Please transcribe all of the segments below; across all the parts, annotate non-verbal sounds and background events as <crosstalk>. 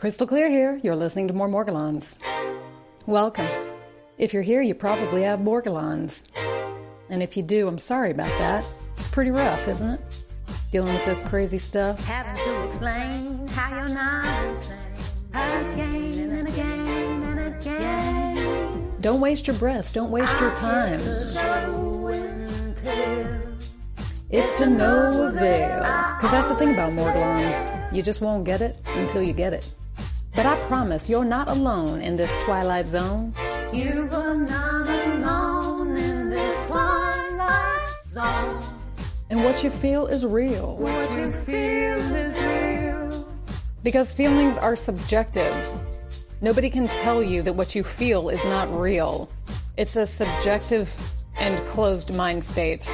Crystal clear here. You're listening to more Morgellons. Welcome. If you're here, you probably have Morgellons. And if you do, I'm sorry about that. It's pretty rough, isn't it? Dealing with this crazy stuff. Having to explain how you're not insane. Again and again and again. Don't waste your breath. Don't waste your time. It's to no avail. Because that's the thing about Morgellons. You just won't get it until you get it. But I promise you're not alone in this twilight zone. You are not alone in this twilight zone. And what you feel is real. What you feel is real. Because feelings are subjective. Nobody can tell you that what you feel is not real. It's a subjective and closed mind state.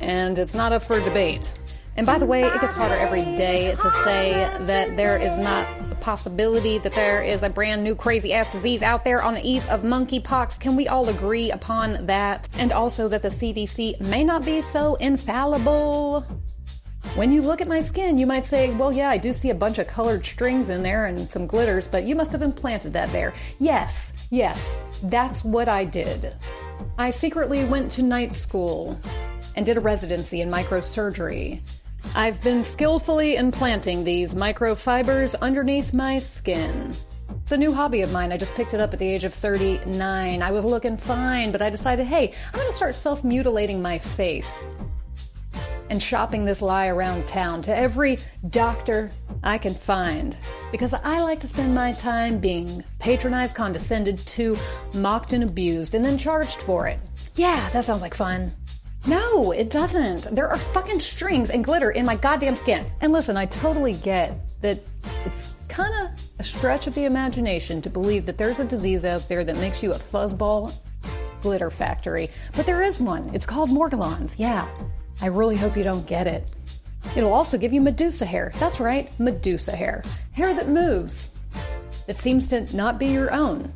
And it's not up for debate. And by the way, it gets harder every day to say that there is not a possibility that there is a brand new crazy ass disease out there on the eve of monkeypox. Can we all agree upon that? And also that the CDC may not be so infallible. When you look at my skin, you might say, well, yeah, I do see a bunch of colored strings in there and some glitters, but you must have implanted that there. Yes, yes, that's what I did. I secretly went to night school and did a residency in microsurgery. I've been skillfully implanting these microfibers underneath my skin. It's a new hobby of mine. I just picked it up at the age of 39. I was looking fine, but I decided, hey, I'm going to start self mutilating my face and shopping this lie around town to every doctor I can find because I like to spend my time being patronized, condescended to, mocked, and abused, and then charged for it. Yeah, that sounds like fun. No, it doesn't. There are fucking strings and glitter in my goddamn skin. And listen, I totally get that it's kind of a stretch of the imagination to believe that there's a disease out there that makes you a fuzzball glitter factory. But there is one. It's called Morgellons. Yeah. I really hope you don't get it. It'll also give you Medusa hair. That's right, Medusa hair. Hair that moves. It seems to not be your own.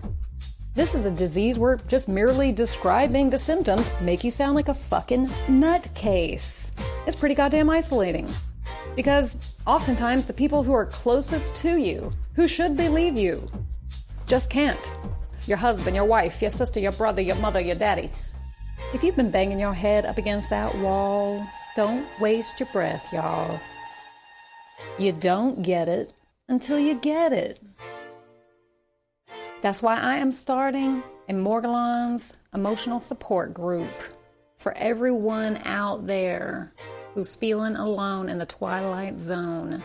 This is a disease where just merely describing the symptoms make you sound like a fucking nutcase. It's pretty goddamn isolating. Because oftentimes the people who are closest to you, who should believe you, just can't. Your husband, your wife, your sister, your brother, your mother, your daddy. If you've been banging your head up against that wall, don't waste your breath, y'all. You don't get it until you get it. That's why I am starting a Morgellons emotional support group for everyone out there who's feeling alone in the twilight zone.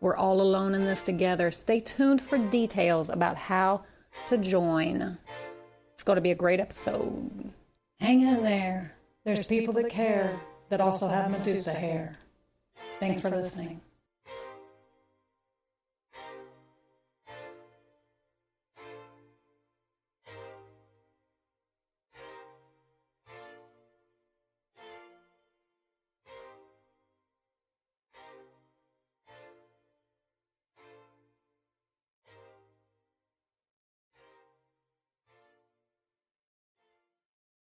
We're all alone in this together. Stay tuned for details about how to join. It's going to be a great episode. Hang in there. There's people that care that also have Medusa hair. Thanks for listening.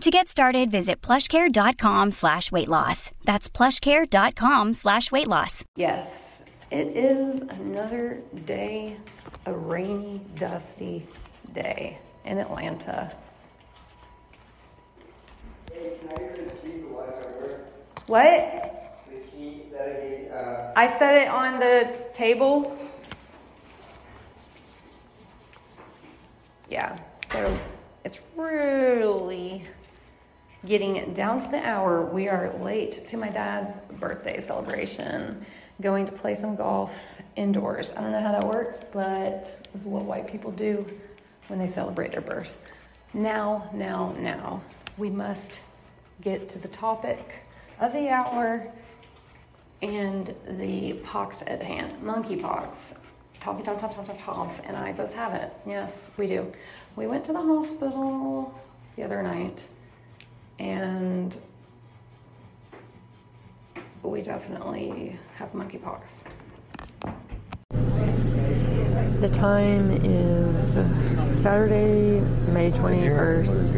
To get started, visit plushcare.com slash weight loss. That's plushcare.com slash weight loss. Yes, it is another day, a rainy, dusty day in Atlanta. What? I set it on the table. Yeah, so it's really getting down to the hour. We are late to my dad's birthday celebration, going to play some golf indoors. I don't know how that works, but is what white people do when they celebrate their birth. Now, now, now, we must get to the topic of the hour and the pox at hand monkeypox. Toppy, top, top, top, top, top, and I both have it. Yes, we do. We went to the hospital the other night and we definitely have monkeypox. The time is Saturday, May 21st.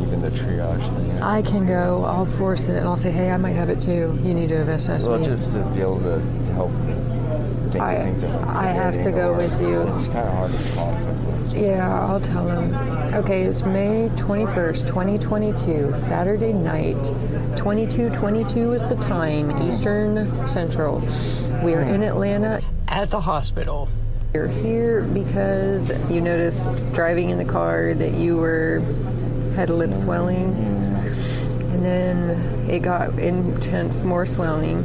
Even the triage thing. I can go, I'll force it, and I'll say, hey, I might have it too. You need to assess Well, me. just to be able to help think I- things I have to go with you. It's kind of hard to talk with. Yeah, I'll tell him. Okay, it's May 21st, 2022, Saturday night. 2222 is the time, Eastern Central. We are in Atlanta at the hospital. You're here because you noticed driving in the car that you were had lip swelling. And then it got intense, more swelling.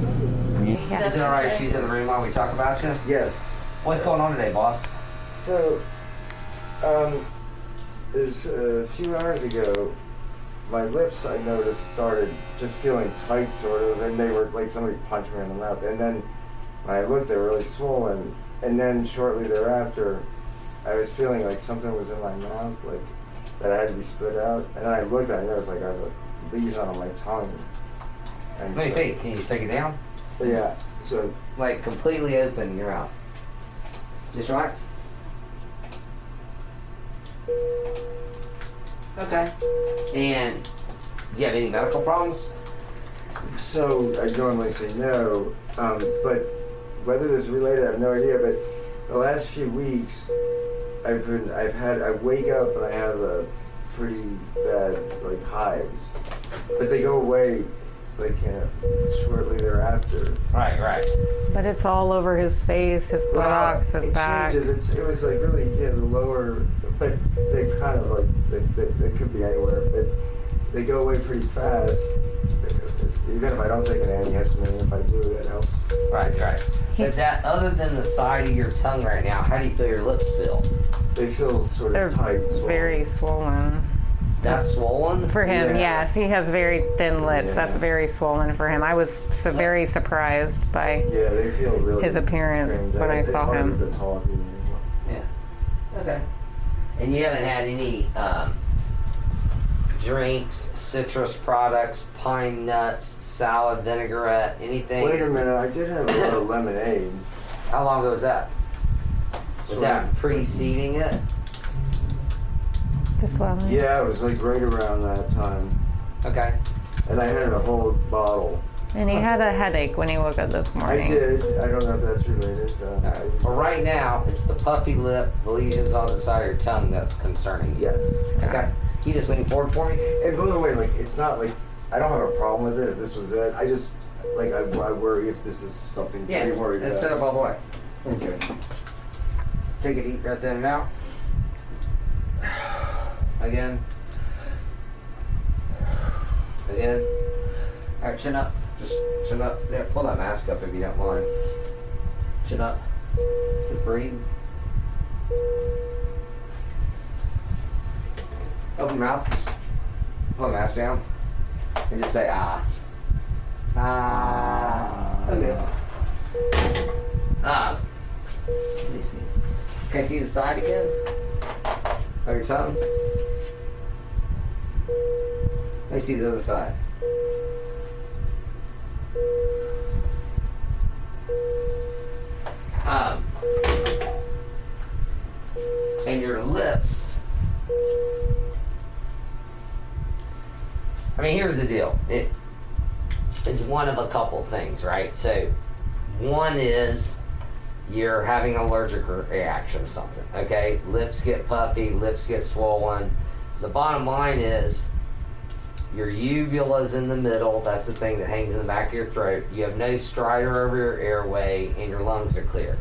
Yeah. Is it alright if she's in the room while we talk about you? Yes. What's going on today, boss? So, um, there's a few hours ago, my lips I noticed started just feeling tight, sort of, and they were like somebody punched me in the mouth. And then when I looked, they were really swollen. And then shortly thereafter, I was feeling like something was in my mouth, like that I had to be spit out. And then I looked, at it, and I noticed like I have a lesion on my tongue. And Let me so- see. Can you just take it down? Yeah. So Like completely open your mouth. Just relax. Okay. And do you have any medical problems? So I normally say no, um, but whether this is related, I have no idea. But the last few weeks, I've been, I've had, I wake up and I have a pretty bad like hives, but they go away like can't shortly thereafter. Right, right. But it's all over his face, his buttocks, his it back. changes. It's, it was like really yeah the lower, but they kind of like they, they, they could be anywhere, but they go away pretty fast. It's- Even if I don't take an antihistamine, if I do, that helps. Right, right. But that, other than the side of your tongue right now, how do you feel your lips feel? They feel sort They're of tight. swollen. very swollen. That's swollen? For him, Yeah. yes, he has very thin lips. Yeah. That's very swollen for him. I was so very surprised by. Yeah, they feel really. His appearance strange. when I It's saw harder him. To talk anymore. Yeah. Okay. And you haven't had any um, drinks, citrus products, pine nuts, salad, vinaigrette, anything? Wait a minute, I did have a little <coughs> lemonade. How long ago was that? Was that preceding it? The swelling. Yeah, it was like right around that time, Okay. and I had a whole bottle. And he had a headache when he woke up this morning. I did. I don't know if that's related. Uh, All right. Well, right now, it's the puffy lip, the lesions on the side of your tongue that's concerning you. yeah. Okay. Can you just lean forward for me? And by the way, like it's not like I don't have a problem with it. If this was it, I just like I, I worry if this is something Yeah. to be worried Let's about. sit up all the way. Okay. Take a deep breath in and out. Again. Again. All right, chin up. Just chin up. There, pull that mask up if you don't mind. Chin up. Just breathe. Open mouth. Just pull the mask down. And just say ah. Ah. Okay. Ah. Let me see. Can I see the side again? Of your tongue? Let me see the other side. Um, and your lips. I mean, here's the deal. It is one of a couple things, right? So, one is you're having an allergic reaction to something. Okay, lips get puffy, lips get swollen. The bottom line is your uvula is in the middle. That's the thing that hangs in the back of your throat. You have no stridor over your airway, and your lungs are clear.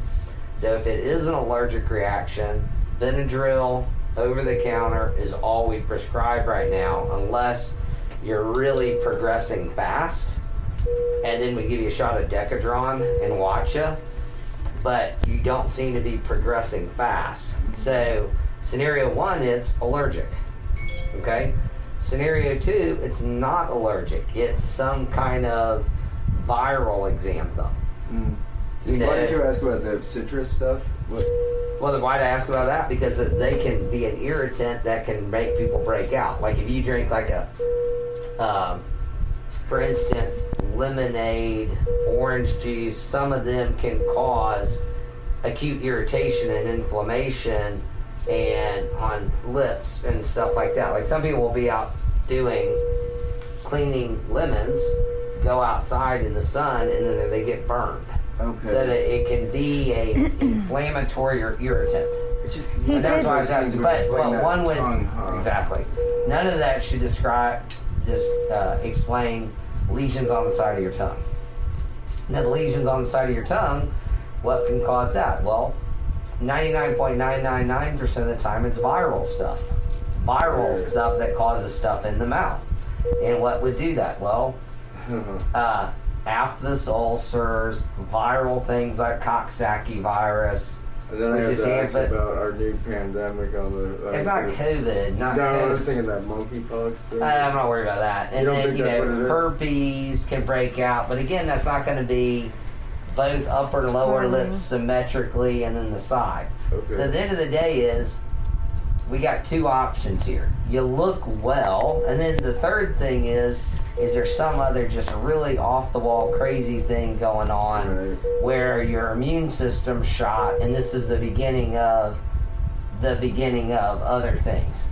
So if it is an allergic reaction, Benadryl over the counter is all we prescribe right now, unless you're really progressing fast. And then we give you a shot of Decadron and watch you but you don't seem to be progressing fast. So, scenario one, it's allergic. Okay? Scenario two, it's not allergic. It's some kind of viral exanthem. You know, Why did you ask about the citrus stuff? What? Well, then why'd I ask about that? Because they can be an irritant that can make people break out. Like if you drink like a, um, for instance, lemonade, orange juice, some of them can cause acute irritation and inflammation and on lips and stuff like that. Like some people will be out doing cleaning lemons, go outside in the sun, and then they get burned. Okay. So that it can be a <clears throat> inflammatory or irritant. It's just And that's why I was asking. But, but that one would tongue, huh? exactly. None of that should describe just uh, explain lesions on the side of your tongue. Now, the lesions on the side of your tongue, what can cause that? Well, 99.999% of the time, it's viral stuff. Viral stuff that causes stuff in the mouth. And what would do that? Well, <laughs> uh, aphthous ulcers, viral things like Coxsackie virus, And then I have is to ask hand- about our new pandemic on the. uh, It's not COVID, not No, I was thinking that monkeypox thing. Uh, I'm not worried about that. And don't then, think you that's know, what it is? herpes can break out. But again, that's not going to be both upper and lower lips symmetrically and then the side. Okay. So the end of the day is we got two options here. You look well, and then the third thing is is there some other just really off the wall crazy thing going on Right. where your immune system shot and this is the beginning of the beginning of other things.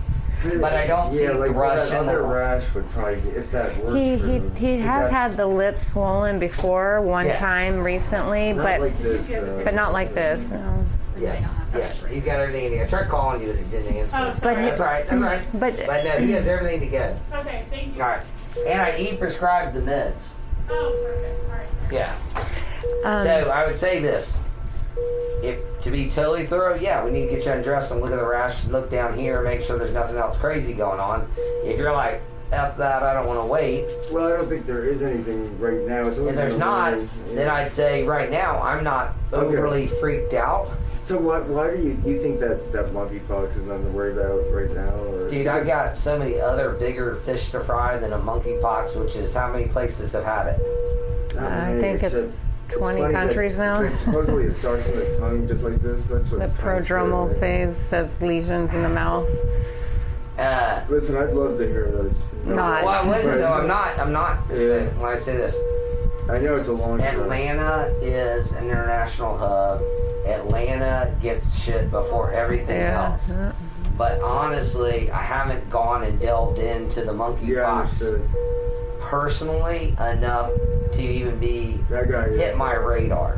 But I don't see yeah, like thrush that other rash would probably be, if that works. He for he, him. he has that- had the lips swollen before one Yeah. time recently, not but like this, uh, but not like this. No. Yes, yes. He's got everything in here. I tried calling you, but he didn't answer. Oh, But that's all right. That's all right. <clears throat> But- but no, he has everything to go. Okay, thank you. All right. And I e prescribed the meds. Oh, perfect. All right. Yeah. Um, so I would say this. If to be totally thorough, yeah, we need to get you undressed and look at the rash, look down here, make sure there's nothing else crazy going on. If you're like, F that, I don't want to wait. Well, I don't think there is anything right now. It's If there's not, morning. then I'd say right now I'm not Okay. overly freaked out. So why, why do you you think that that monkeypox is nothing to worry about right now? Or Dude, I got so many other bigger fish to fry than a monkeypox, which is how many places have had it. Not I many, think it's except- 20 funny that- countries now. Supposedly it starts in the tongue, just like this. That's what <laughs> the it kinda prodromal phase of lesions in the mouth. Uh, Listen, I'd love to hear those. Not. well, I wouldn't, so I'm not. I'm not. Yeah. When I say this, I know it's a long shot. Atlanta is an international hub. Atlanta gets shit before everything Yeah. else. But honestly, I haven't gone and delved into the Yeah, monkeypox understood. personally enough to even be I got you. hit my radar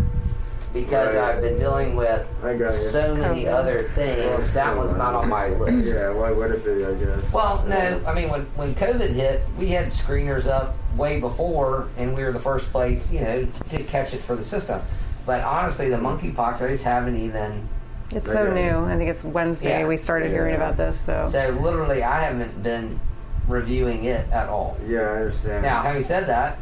because Right. I've been dealing with I got you. so many COVID. other things. That so one's not on my list. Yeah, why would it be? I guess. Well, no, I mean when when COVID hit, we had screeners up way before, and we were the first place, you know, to catch it for the system. But honestly, the monkeypox, I just haven't even. It's so Okay. new. I think it's Wednesday Yeah. we started hearing about this. So So literally, I haven't been reviewing it at all. Yeah, I understand. Now, having said that,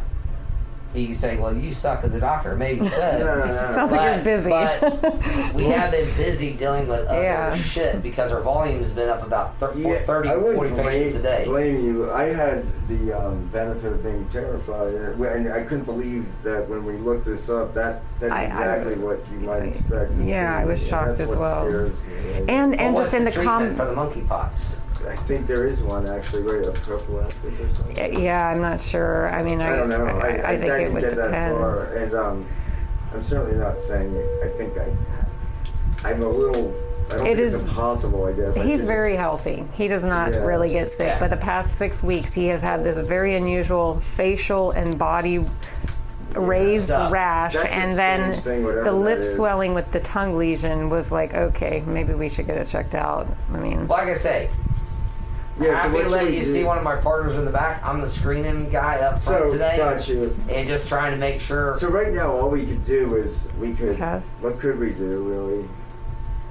you can say, "Well, you suck as a doctor." Maybe so. <laughs> No, no, no. sounds like you're busy. but <laughs> we have been busy dealing with other Yeah. shit because our volume's been up about thir- Yeah, 30, 40 blame, patients a day. blame you. I had the um, benefit of being terrified, and I couldn't believe that when we looked this up, that that's I- I- exactly what you might expect. To Yeah, see. I was shocked that's as what well. scares me. and Well, and what's just in the treatment com. for the monkeypox. I think there is one actually, right? A prophylactic or something. Yeah, I'm not sure. I mean, I I don't know. I, I, I think didn't it would get that depend. far, and um, I'm certainly not saying. I think I, I'm a little. I don't It think is- it's impossible. I guess He's could very just- healthy. He does not Yeah. really get sick, but the past six weeks he has had this very unusual facial and body raised Stuff. rash, That's and then thing, the lip swelling with the tongue lesion was like, okay, maybe we should get it checked out. I mean, Like I say, Yeah, so happy what to should let you do? see one of my partners in the back. I'm the screening guy up front So today, got you. and just trying to make sure. So right now, all we could do is we could. Test. What could we do, really?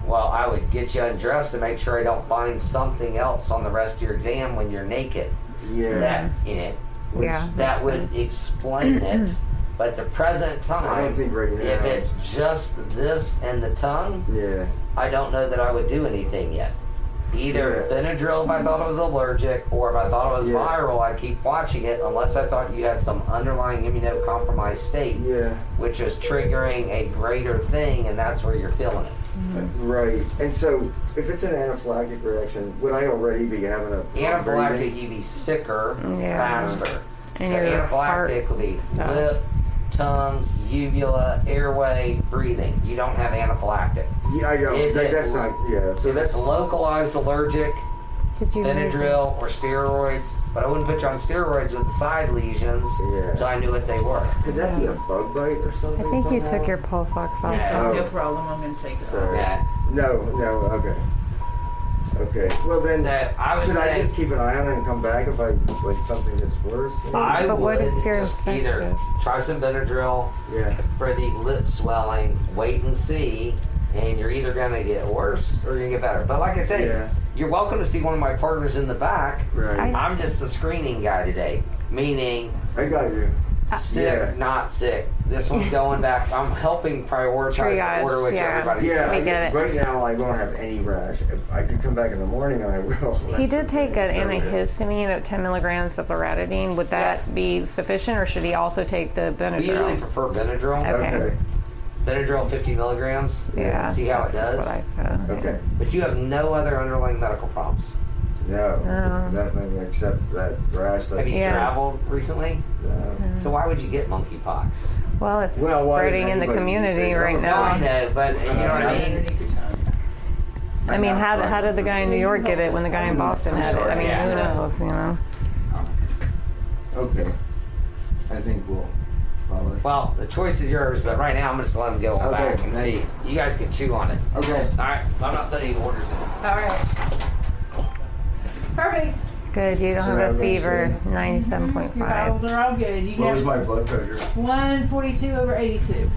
well, I would get you undressed to make sure I don't find something else on the rest of your exam when you're naked. Yeah. That you know, yeah, that would sense. explain it. <clears throat> But at the present time, I don't think right now. if it's just this and the tongue, Yeah. I don't know that I would do anything yet. Either Yeah. Benadryl if I thought it was allergic, or if I thought it was Yeah. viral, I'd keep watching it unless I thought you had some underlying immunocompromised state, Yeah. which is triggering a greater thing, and that's where you're feeling it. Mm-hmm. Right. And so, if it's an anaphylactic reaction, would I already be having a Anaphylactic, breathing? you'd be sicker Yeah. faster. And so your heart anaphylactic will be stuff. lip, tongue, uvula, airway, breathing. You don't have anaphylactic. Yeah, I know. Is That- it- that's not. Yeah. So If that's localized allergic, Did you Benadryl or steroids, but I wouldn't put you on steroids with the side lesions Yeah. until I knew what they were. Could that be a bug bite or something? I think you took your pulse ox off. Yeah. Oh. No problem. I'm going to take it off. Sorry. Yeah. No. No. Okay. Okay. Well then, that I would should I say just keep an eye on it and come back if I like something gets worse? I But what would if you're just either infectious? try some Benadryl Yeah. for the lip swelling, wait and see, and you're either gonna get worse or you're gonna get better. But like I said, Yeah. you're welcome to see one of my partners in the back. Right. I- I'm just the screening guy today, meaning I got you. Sick, Yeah. not sick. This one's <laughs> going back. I'm helping prioritize Triage, the order which yeah. everybody's Yeah, We I, get it. right now I don't have any rash. If I could come back in the morning and I will. He did take an antihistamine at 10 milligrams of loratadine. Would that be sufficient, or should he also take the Benadryl? We usually Benadryl? prefer Benadryl. Okay. Okay. Benadryl 50 milligrams. Yeah, See how it does. What I said. Okay. But you have no other underlying medical problems. No, Oh. nothing except that rash. That, Have you Yeah. traveled recently? No. So why would you get monkeypox? Well, it's Well, why spreading in the anybody community use right Oh, No, I now. know, but you know what I mean. Underneath your tongue. I mean, how, how did the guy in New York get it when the guy in Boston had it? I mean, Yeah. who knows, you know? Okay. I think we'll probably. Well, the choice is yours, but right now I'm gonna just let him go on Okay, back and thank see. You guys can chew on it. Okay. All right, I'm not putting orders in. All right. Perfect. Good, you don't So have a that makes fever, sense. 97.5. Your vitals are all good. You What was got my blood pressure? 142 over 82.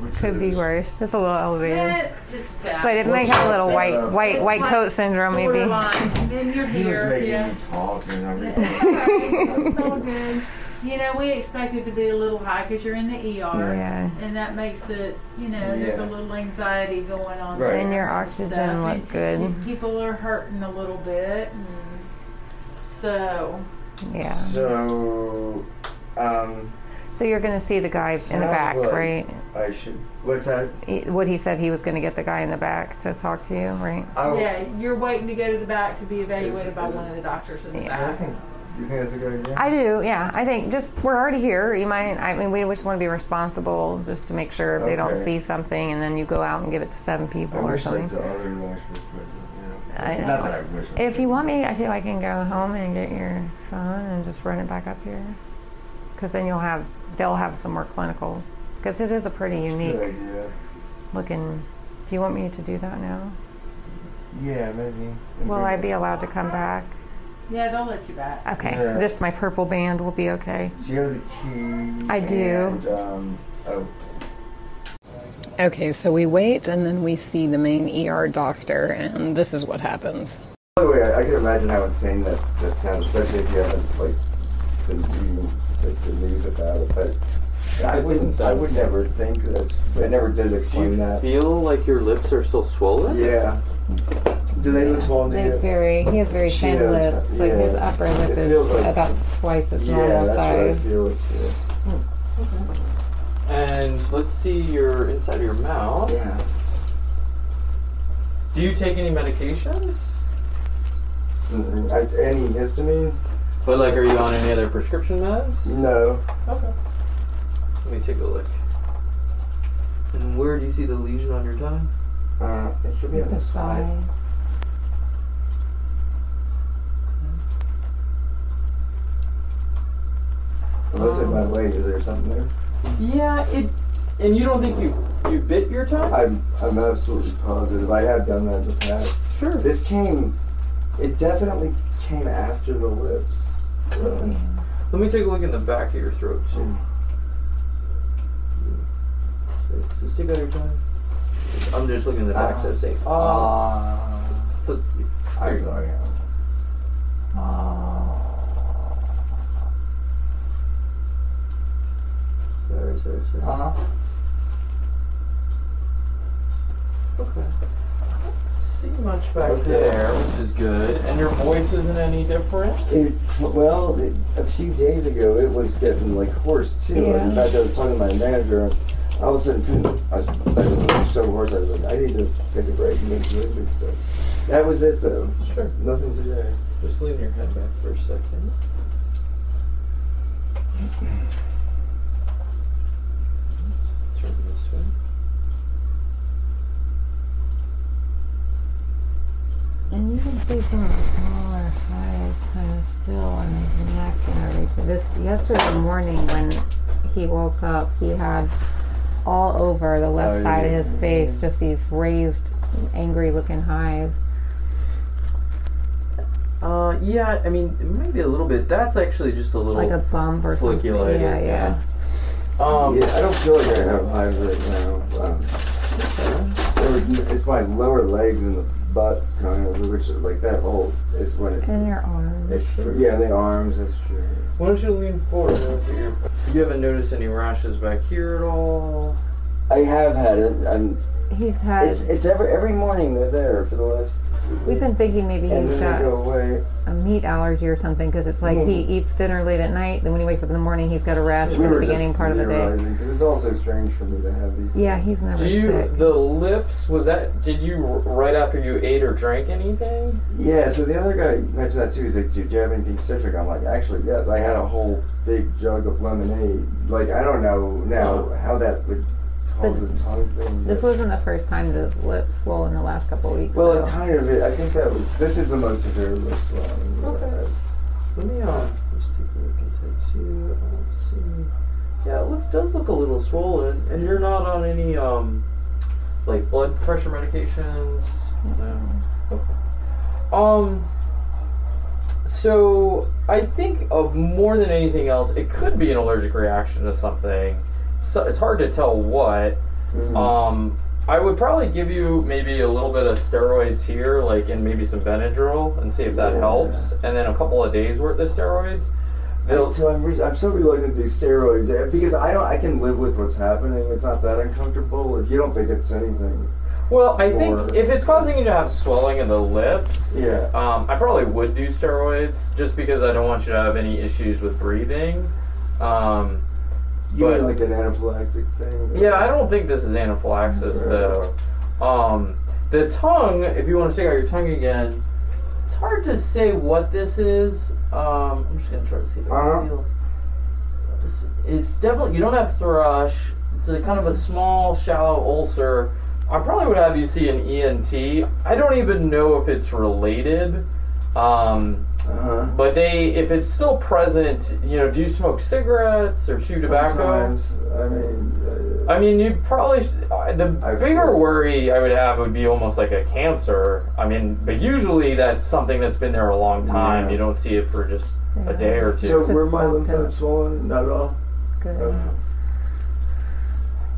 Which Could be is- worse. It's a little elevated. Eh, just a tap. But it may have a little white Uh, white white coat syndrome, maybe. Borderline. In your He was hair. making yeah. me talk and <laughs> It's all good. You know, we expect it to be a little high because you're in the ER. Yeah. And that makes it, you know, there's a little anxiety going on. Right. there And your and oxygen stuff. look good. and People are hurting a little bit. So, Yeah. So, um, So you're going to see the guy in the back, like- right? I should. What's that? He- What he said he was going to get the guy in the back to talk to you, right? Oh, yeah, you're waiting to go to the back to be evaluated Is- by is one it- of the doctors in the so I back. think. You think that's a good idea? I do, yeah. I think just we're already here. You might. I mean, we just want to be responsible, just to make sure they don't Okay. see something, and then you go out and give it to seven people I or wish something. the other rash was present. I know. Not that I wish. If you want me, I do. I can go home and get your phone and just run it back up here, because then you'll have they'll have some more clinical. Because it is a pretty unique idea. looking. Do you want me to do that now? Yeah, maybe. Will I be allowed to come back? Yeah, they'll let you back. Okay, Yeah. just my purple band will be okay. Do you have the key? I do. And, um, oh, Okay, so we wait and then we see the main ER doctor, and this is what happens. By the way, I, I can imagine how insane that, that sounds, especially if you haven't like been reading like, the news about it. But I It wouldn't. doesn't I would insane. never think that. I never did Do explain you that. feel like your lips are still swollen? Yeah. Do they look swollen to They you? very. He has very thin does, lips. Like his upper lip It is feels like- about twice its Yeah, normal that's what I size. feel. It's, And let's see your inside of your mouth. yeah. Do you take any medications? Mm-mm. I, any histamine? But like, are you on any other prescription meds? No. Okay. Let me take a look. And where do you see the lesion on your tongue? Uh, it should be on the The side. side. Unless it went away. Is there something there? Yeah, it. And you don't think you you bit your tongue? I'm, I'm absolutely positive. I have done that in the past. sure. This came, it definitely came after the lips. Really. Let me take a look in the back of your throat too. So, so stick out your tongue. I'm just looking at the back, so say ah. Ah. So I there you go, go. yeah. Sorry, sorry, sorry. Uh-huh. Okay. See much back Okay. there, which is good. And your voice isn't any different. It, well, it, a few days ago, it was getting like hoarse too. Yeah. In fact, I was talking to my manager. all of a sudden couldn't. I, I was so hoarse. I was like, I need to take a break and make some and stuff. That was it though. Sure. Nothing today. Just lean your head back for a second. Turn this way. And you can see some of the smaller hives kind of still on his neck and everything. This yesterday morning when he woke up, he had all over the left Oh, side of yeah. his face just these raised, angry-looking hives. Uh, yeah, I mean, it might be a little bit. That's actually just a little. Like a bump or something. folliculitis, Yeah, yeah. yeah. Um, yeah, I don't feel like I have hives right now. Um, there it's my lower legs and the butt kind of, which is like that whole is when it. In your arms. It's yeah, the arms. That's true. Why don't you lean forward? and look at your- You haven't noticed any rashes back here at all? I have had it, and He's had. it's it's every every morning they're there for the last. Few We've been thinking maybe and he's then got they go away. a meat allergy or something because it's like he Mm. eats dinner late at night, then when he wakes up in the morning, he's got a rash We for the were beginning just part of the day. theorizing, 'cause it's also strange for me to have these. Yeah, he's never Do you sick. the lips? Was that? Did you r- right after you ate or drank anything? Yeah, so the other guy mentioned that too. He's like, "Do you have anything citric?" I'm like, "Actually, yes. I had a whole big jug of lemonade. Like, I don't know now Oh. how that would cause But the tongue thing. This but- wasn't the first time that his lips swollen the last couple of weeks. well, so. it kind of. I think that was. This is the most severe lip swelling. Okay. Let me um just take a look inside too. Um, see. Yeah, it looks, does look a little swollen, and you're not on any um like blood pressure medications. No. Okay. Um. So I think of more than anything else, it could be an allergic reaction to something. So it's hard to tell what. Mhm. Um, I would probably give you maybe a little bit of steroids here, like and maybe some Benadryl, and see if that Yeah. helps. And then a couple of days worth of steroids. They'll, so I'm, re- I'm so reluctant to do steroids eh, because I don't. I can live with what's happening. It's not that uncomfortable. If you don't think it's anything, well, I think if it's causing you to have swelling in the lips, yeah. um, I probably would do steroids just because I don't want you to have any issues with breathing. Um, You but- mean like an anaphylactic thing? Yeah, I don't think this is anaphylaxis Right. though. Um, the tongue, if you want to stick out your tongue again, it's hard to say what this is. Um, I'm just gonna try to see if I Uh-huh. can feel. This- It's definitely you don't have thrush. It's a kind of a small, shallow ulcer. I probably would have you see an ENT. I don't even know if it's related. Um, Uh-huh. but they, if it's still present, you know, do you smoke cigarettes or chew tobacco? Sometimes, I mean, uh, I mean, you probably sh- uh, the I've bigger heard- worry I would have would be almost like a cancer. I mean, but usually that's something that's been there a long time. Yeah. You don't see it for just Yeah. a day or two. so just were my lymph nodes swollen? Not at all. Good. Okay.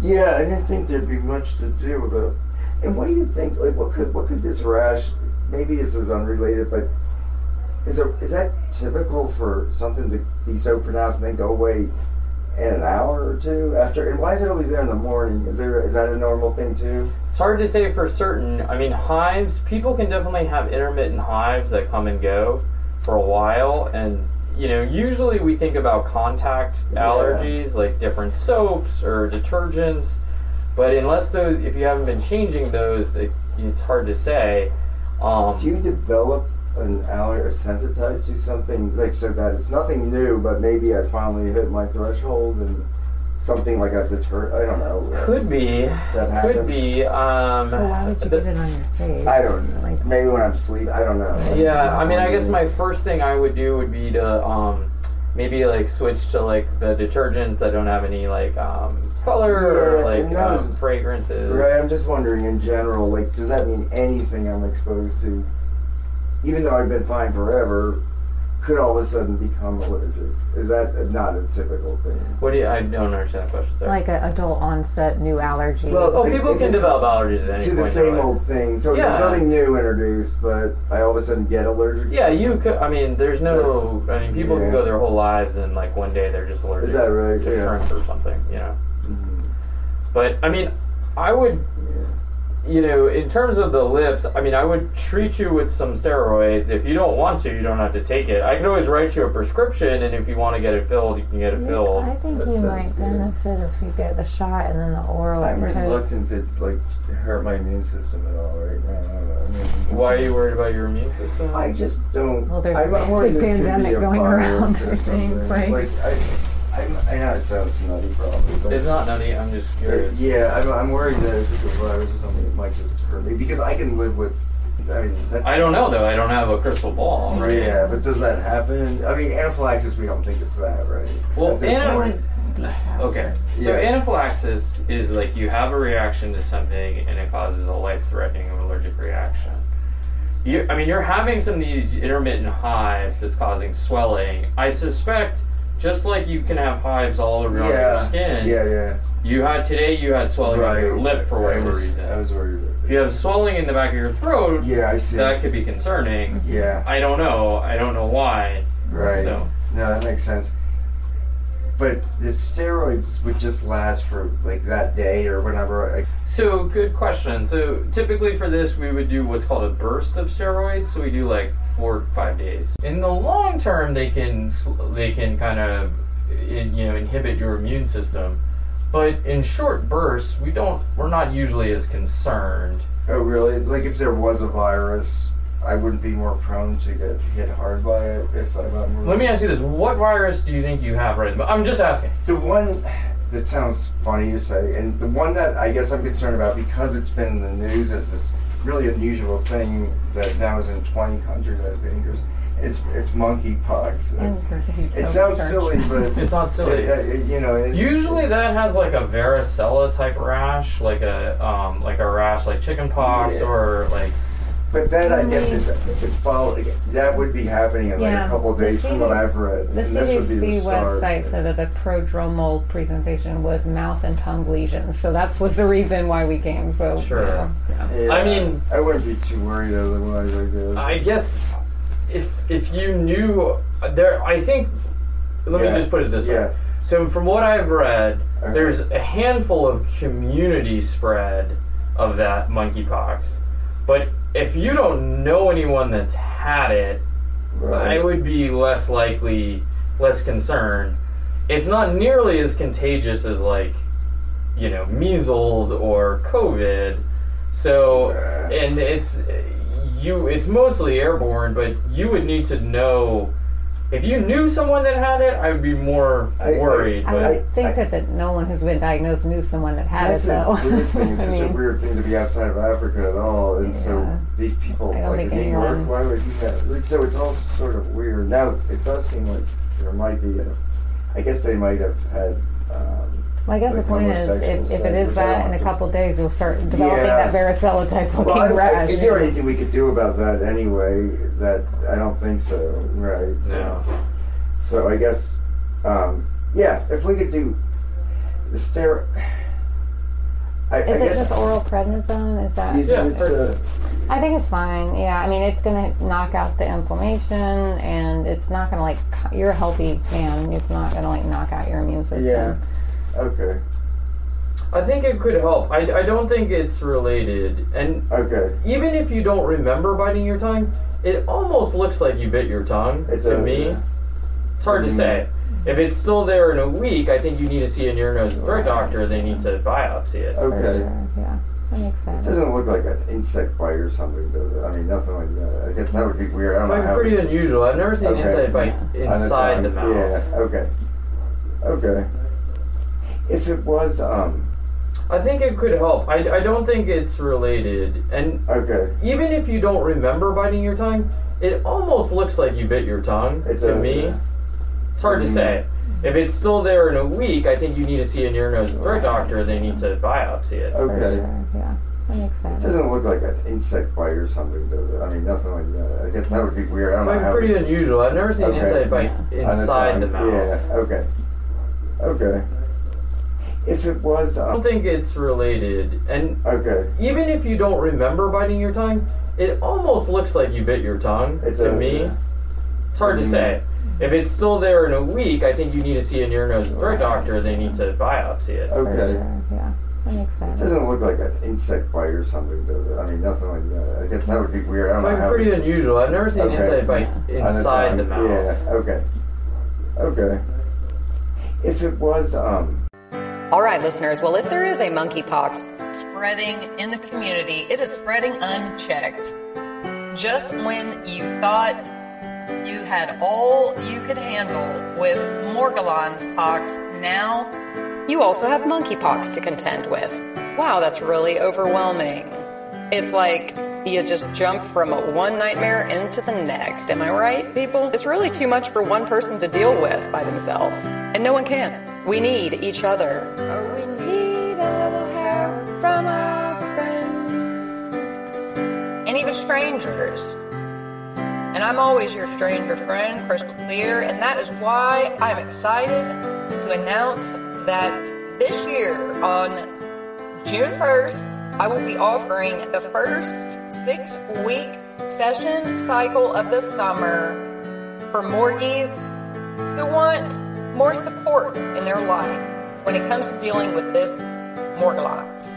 Yeah, I didn't think there'd be much to do with it. And what do you think? Like, what could what could this rash? Maybe this is unrelated, but is there, is that typical for something to be so pronounced and then go away in an hour or two after? And why is it always there in the morning? Is there is that a normal thing too? It's hard to say for certain. I mean, hives. People can definitely have intermittent hives that come and go for a while, and you know, usually we think about contact Yeah. allergies like different soaps or detergents. But unless those, if you haven't been changing those, it, it's hard to say. Um, Do you develop an allergy or sensitized to something like so that it's nothing new, but maybe I finally hit my threshold and something like a deter? I don't know. Could be. That Could happens. be. Um, Well, why would you the- get it on your face? I don't. Like, Maybe when I'm asleep. I don't know. yeah, I mean, I guess my first thing I would do would be to um, maybe like switch to like the detergents that don't have any like um, color or like um, fragrances. Right. I'm just wondering in general. Like, does that mean anything I'm exposed to? Even though I've been fine forever, could all of a sudden become allergic? Is that not a typical thing? What do you? I don't understand the question. Sorry. like an adult onset new allergy. Well, oh, if- people if can develop allergies at any To point. the same their life. old thing. So Yeah. there's nothing new introduced, but I all of a sudden get allergic. to Yeah, you could. I mean, there's no. I mean, people can go their whole lives and like one day they're just allergic Is that right? to Yeah. shrimp or something. You know. Mhm. But I mean, I would. Yeah. You know, in terms of the lips, I mean, I would treat you with some steroids. If you don't want to, you don't have to take it. I could always write you a prescription, and if you want to get it filled, you can get it filled. I think That you sounds might good. benefit if you get the shot and then the oral. I'm because- reluctant to like hurt my immune system at all right now. I don't know. I mean, Why are you worried about your immune system? I just don't. Well, there's I'm, a I'm worried big this could be pandemic going around, or <laughs> I think, something. like- Like I, I'm, I know it sounds nutty, probably, but it's not nutty. I'm just curious. yeah, I'm, I'm worried that if it's a virus or something, it might just hurt me because I can live with. I mean, that's, I don't know though. I don't have a crystal ball, right? Yeah, but does that happen? I mean, anaphylaxis, we don't think it's that, right? Well, At this ana- point. Okay. So Yeah. anaphylaxis is like you have a reaction to something and it causes a life-threatening allergic reaction. You, I mean, you're having some of these intermittent hives that's causing swelling. I suspect, just like you can have hives all around your skin, yeah, yeah. you had today you had swelling on your lip for whatever was, reason. That was worried. if you have swelling in the back of your throat, Yeah, I see. that could be concerning. yeah, I don't know. I don't know why. right. So No, that makes sense. But the steroids would just last for like that day or whatever. So, good question. So, typically for this, we would do what's called a burst of steroids. So, we do like four, five days. In the long term, they can they can kind of you know inhibit your immune system, but in short bursts, we don't. We're not usually as concerned. oh, really? Like if there was a virus, I wouldn't be more prone to get hit hard by it if I'm. Let me ask you this: What virus do you think you have right now? I'm just asking. The one that sounds funny to say, and the one that I guess I'm concerned about because it's been in the news is this really unusual thing that now is in 20 countries, I think. Is it's it's monkeypox. And It's- there's a huge It sounds surge. silly, but <laughs> It's not silly. it- it- you know, it- Usually it's- that has like a varicella type rash, like a um, like a rash like chickenpox Yeah. or like But that I guess is mm. it follow. That would be happening in like Yeah. a couple of The days from what CD I've read. The and this would be the CDC start. website said that the prodromal presentation was mouth and tongue lesions, so that was the reason why we came. So Sure. yeah, yeah. Yeah, I mean- I wouldn't be too worried otherwise. I guess. I guess if if you knew there, I think. Let Yeah. me just put it this Yeah. way. So from what I've read, Okay. there's a handful of community spread of that monkeypox, but if you don't know anyone that's had it, Right. I would be less likely, less concerned. It's not nearly as contagious as like, you know, measles or COVID. So, and it's you. It's mostly airborne, but you would need to know. If you knew someone that had it, I would be more I- I- worried. I but would think I- that, that no one who's been diagnosed knew someone that had That's it, though. a weird thing. It's I such a <laughs> weird thing to be outside of Africa at all, and so these people I don't like think in New York. Why would you have? So it's all sort of weird. Now it does seem like there might be. A, I guess they might have had. Um, Well, I guess the point is, if, if it is that, in a think- couple days, you'll start developing Yeah. that varicella type looking well, I- I- rash. is there anything we could do about that anyway? That I don't think so. Right. So, No. so I guess, um, yeah, if we could do the stare. I, I Is it guess just oral prednisone? Is that? Is Yeah, it's, uh, I think it's fine. Yeah, I mean, it's gonna knock out the inflammation, and it's not gonna like. c- You're a healthy man. It's not gonna like knock out your immune system. yeah. Okay. I think it could help. I, I don't think it's related, and Okay. even if you don't remember biting your tongue, it almost looks like you bit your tongue. It's to a- me, it's hard to Mhm. say. If it's still there in a week, I think you need to see a ear, nose, and throat doctor. They need to biopsy it. Okay. sure. Yeah, that makes sense. It doesn't look like an insect bite or something, does it? I mean, nothing like that. I guess that would be weird. I don't know It's how. pretty unusual. I've never seen Okay. an insect bite on the inside the mouth. Yeah. Okay. Okay. If it was, um. I think it could help. I, I don't think it's related, and Okay. even if you don't remember biting your tongue, it almost looks like you bit your tongue. It's to a- me, it's hard to Mhm. say. If it's still there in a week, I think you need to see an ear, nose, and throat doctor. They need to biopsy it. Okay. sure. Yeah, that makes sense. It doesn't look like an insect bite or something, does it? I mean, nothing like that. I guess that would be weird. I don't know how. pretty unusual. I've never seen Okay. an insect bite on the inside the, mouth. Yeah. Okay. Okay. If it was, I don't think it's related, and Okay. even if you don't remember biting your tongue, it almost looks like you bit your tongue. It's to a- me, it's hard to Mhm. say. If it's still there in a week, I think you need to see an ear, nose, and throat doctor. They need to biopsy it. Okay. sure. Yeah, that That makes It doesn't look like an insect bite or something, does it? I mean, nothing like that. I guess that would be weird. I don't Like how. pretty unusual. I've never seen an insect bite on inside the own. mouth. Yeah. Okay. Okay. If it was, um, All right, listeners. Well, if there is a monkeypox spreading in the community, it is spreading unchecked. Just when you thought you had all you could handle with Morgellons pox, now you also have monkeypox to contend with. Wow, that's really overwhelming. It's like you just jump from one nightmare into the next. Am I right, people? It's really too much for one person to deal with by themselves. And no one can. We need each other. Oh, we need a little help from our friends. And even strangers. And I'm always your stranger friend, Crystal Clear, and that is why I'm excited to announce that this year on June 1st, I will be offering the first six week session cycle of the summer for Morgies who want more support in their life when it comes to dealing with this Morgellons.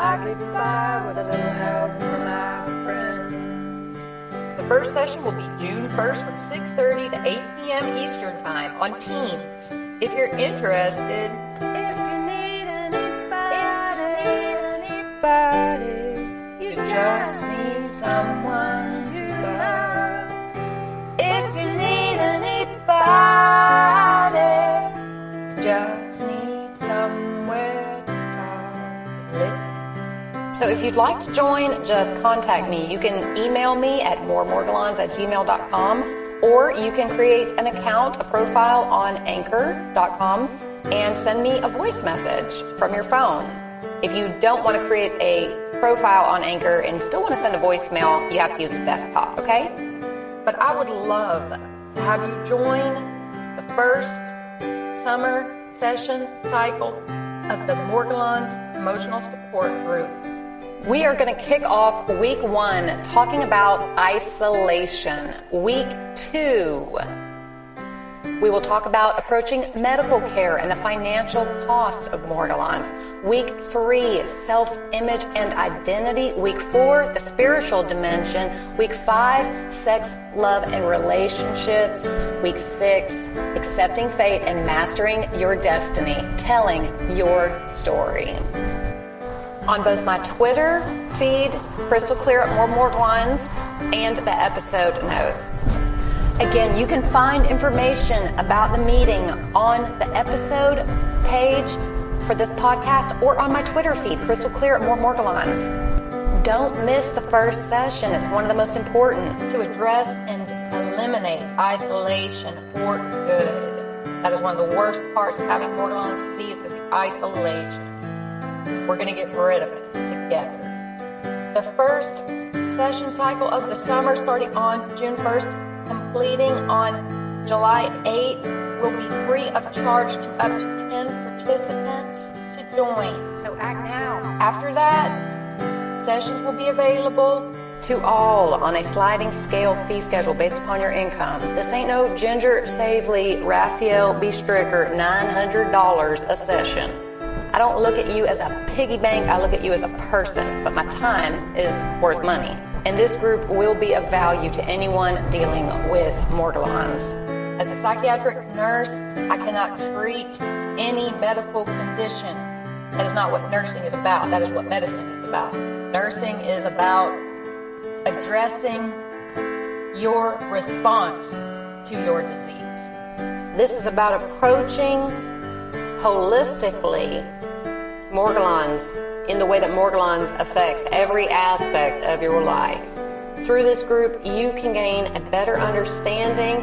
I get by with a little help from my friends. The first session will be June 1st from 6.30 to 8 p.m. Eastern Time on Teams. If you're interested, if you need anybody, you just need someone to love. If you need anybody, So if you'd like to join, just contact me. You can email me at moremorgellons at gmail.com or you can create an account, a profile on anchor.com and send me a voice message from your phone. If you don't want to create a profile on Anchor and still want to send a voicemail, you have to use desktop, okay? But I would love to have you join the first summer session cycle of the Morgellons Emotional Support Group. We are going to kick off week one talking about isolation. Week two, we will talk about approaching medical care and the financial cost of Morgellons. Week three, self image and identity. Week four, the spiritual dimension. Week five, sex, love, and relationships. Week six, accepting fate and mastering your destiny, telling your story on both my Twitter feed, Crystal Clear at More More and the episode notes. Again, you can find information about the meeting on the episode page for this podcast or on my Twitter feed, Crystal Clear at More Morgellons. Don't miss the first session. It's one of the most important to address and eliminate isolation for good. That is one of the worst parts of having Morgellons disease is the isolation. We're going to get rid of it together. The first session cycle of the summer, starting on June 1st, completing on July 8th, will be free of charge to up to 10 participants to join. So act now. After that, sessions will be available to all on a sliding scale fee schedule based upon your income. This ain't no Ginger Savely Raphael B. Stricker $900 a session. I don't look at you as a piggy bank, I look at you as a person, but my time is worth money. And this group will be of value to anyone dealing with Morgellons. As a psychiatric nurse, I cannot treat any medical condition. That is not what nursing is about. That is what medicine is about. Nursing is about addressing your response to your disease. This is about approaching holistically Morgellons in the way that Morgellons affects every aspect of your life. Through this group, you can gain a better understanding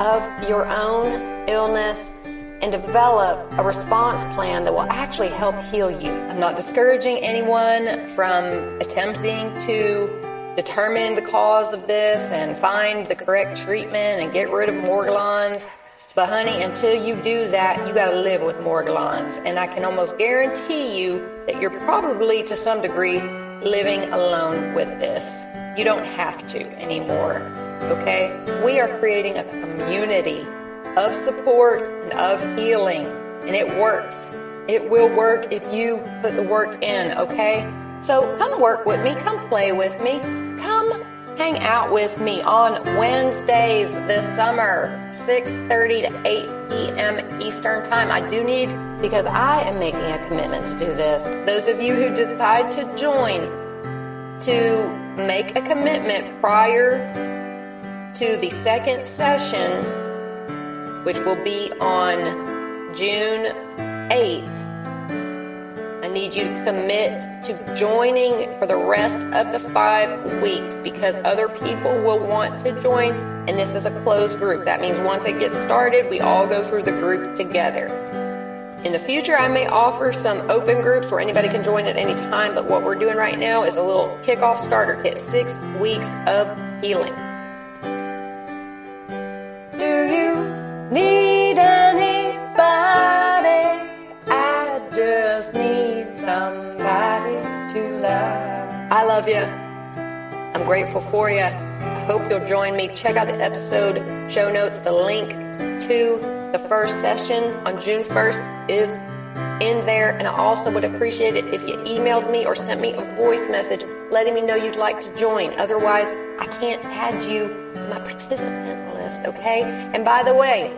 of your own illness and develop a response plan that will actually help heal you. I'm not discouraging anyone from attempting to determine the cause of this and find the correct treatment and get rid of Morgellons. But honey, until you do that, you gotta live with Morgellons. And I can almost guarantee you that you're probably to some degree living alone with this. You don't have to anymore, okay? We are creating a community of support and of healing, and it works. It will work if you put the work in, okay? So come work with me, come play with me, come hang out with me on Wednesdays this summer, 6:30 to 8 p.m. Eastern Time. I do need because I am making a commitment to do this. Those of you who decide to join to make a commitment prior to the second session, which will be on June 8th. I need you to commit to joining for the rest of the five weeks because other people will want to join, and this is a closed group. That means once it gets started, we all go through the group together. In the future, I may offer some open groups where anybody can join at any time, but what we're doing right now is a little kickoff starter kit six weeks of healing. Love. You. I'm grateful for you. I hope you'll join me. Check out the episode show notes. The link to the first session on June 1st is in there. And I also would appreciate it if you emailed me or sent me a voice message letting me know you'd like to join. Otherwise, I can't add you to my participant list, okay? And by the way,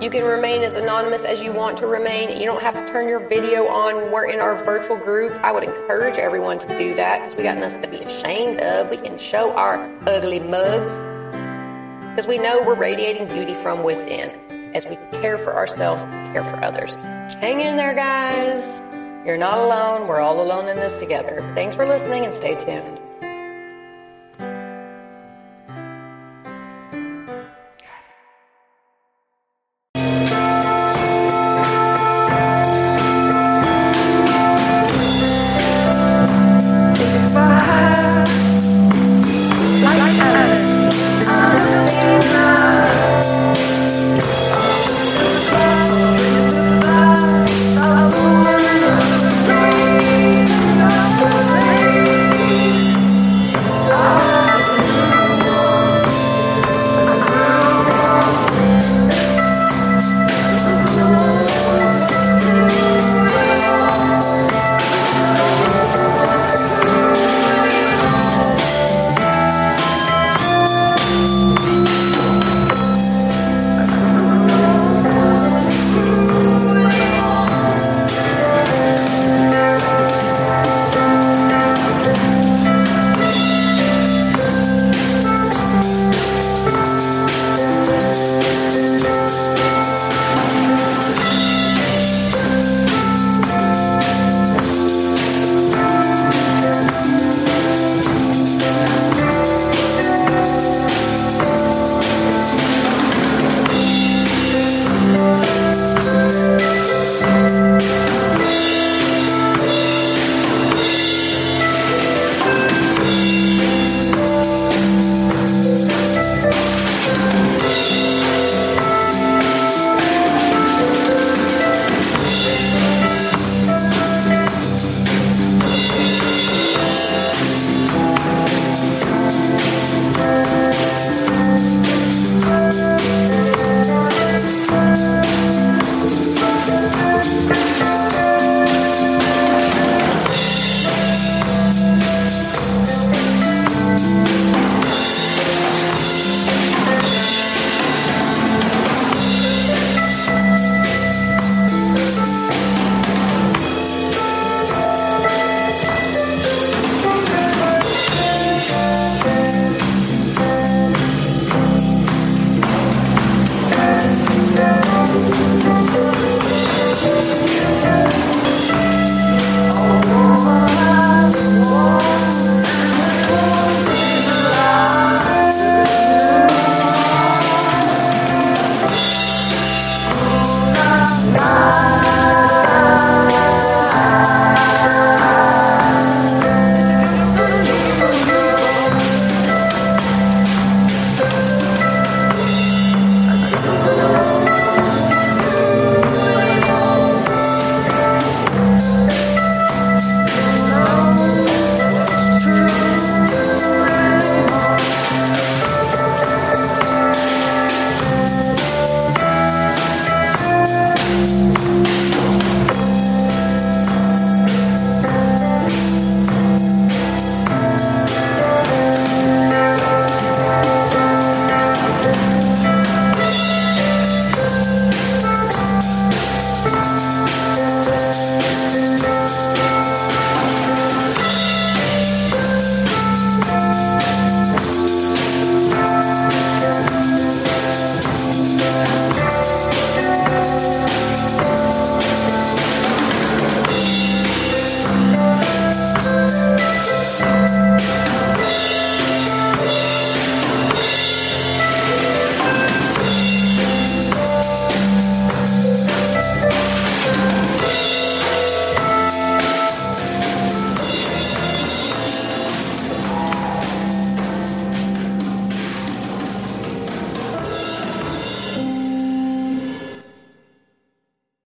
you can remain as anonymous as you want to remain. You don't have to turn your video on we're in our virtual group. I would encourage everyone to do that because we got nothing to be ashamed of. We can show our ugly mugs because we know we're radiating beauty from within as we care for ourselves and care for others. Hang in there, guys. You're not alone. We're all alone in this together. Thanks for listening and stay tuned.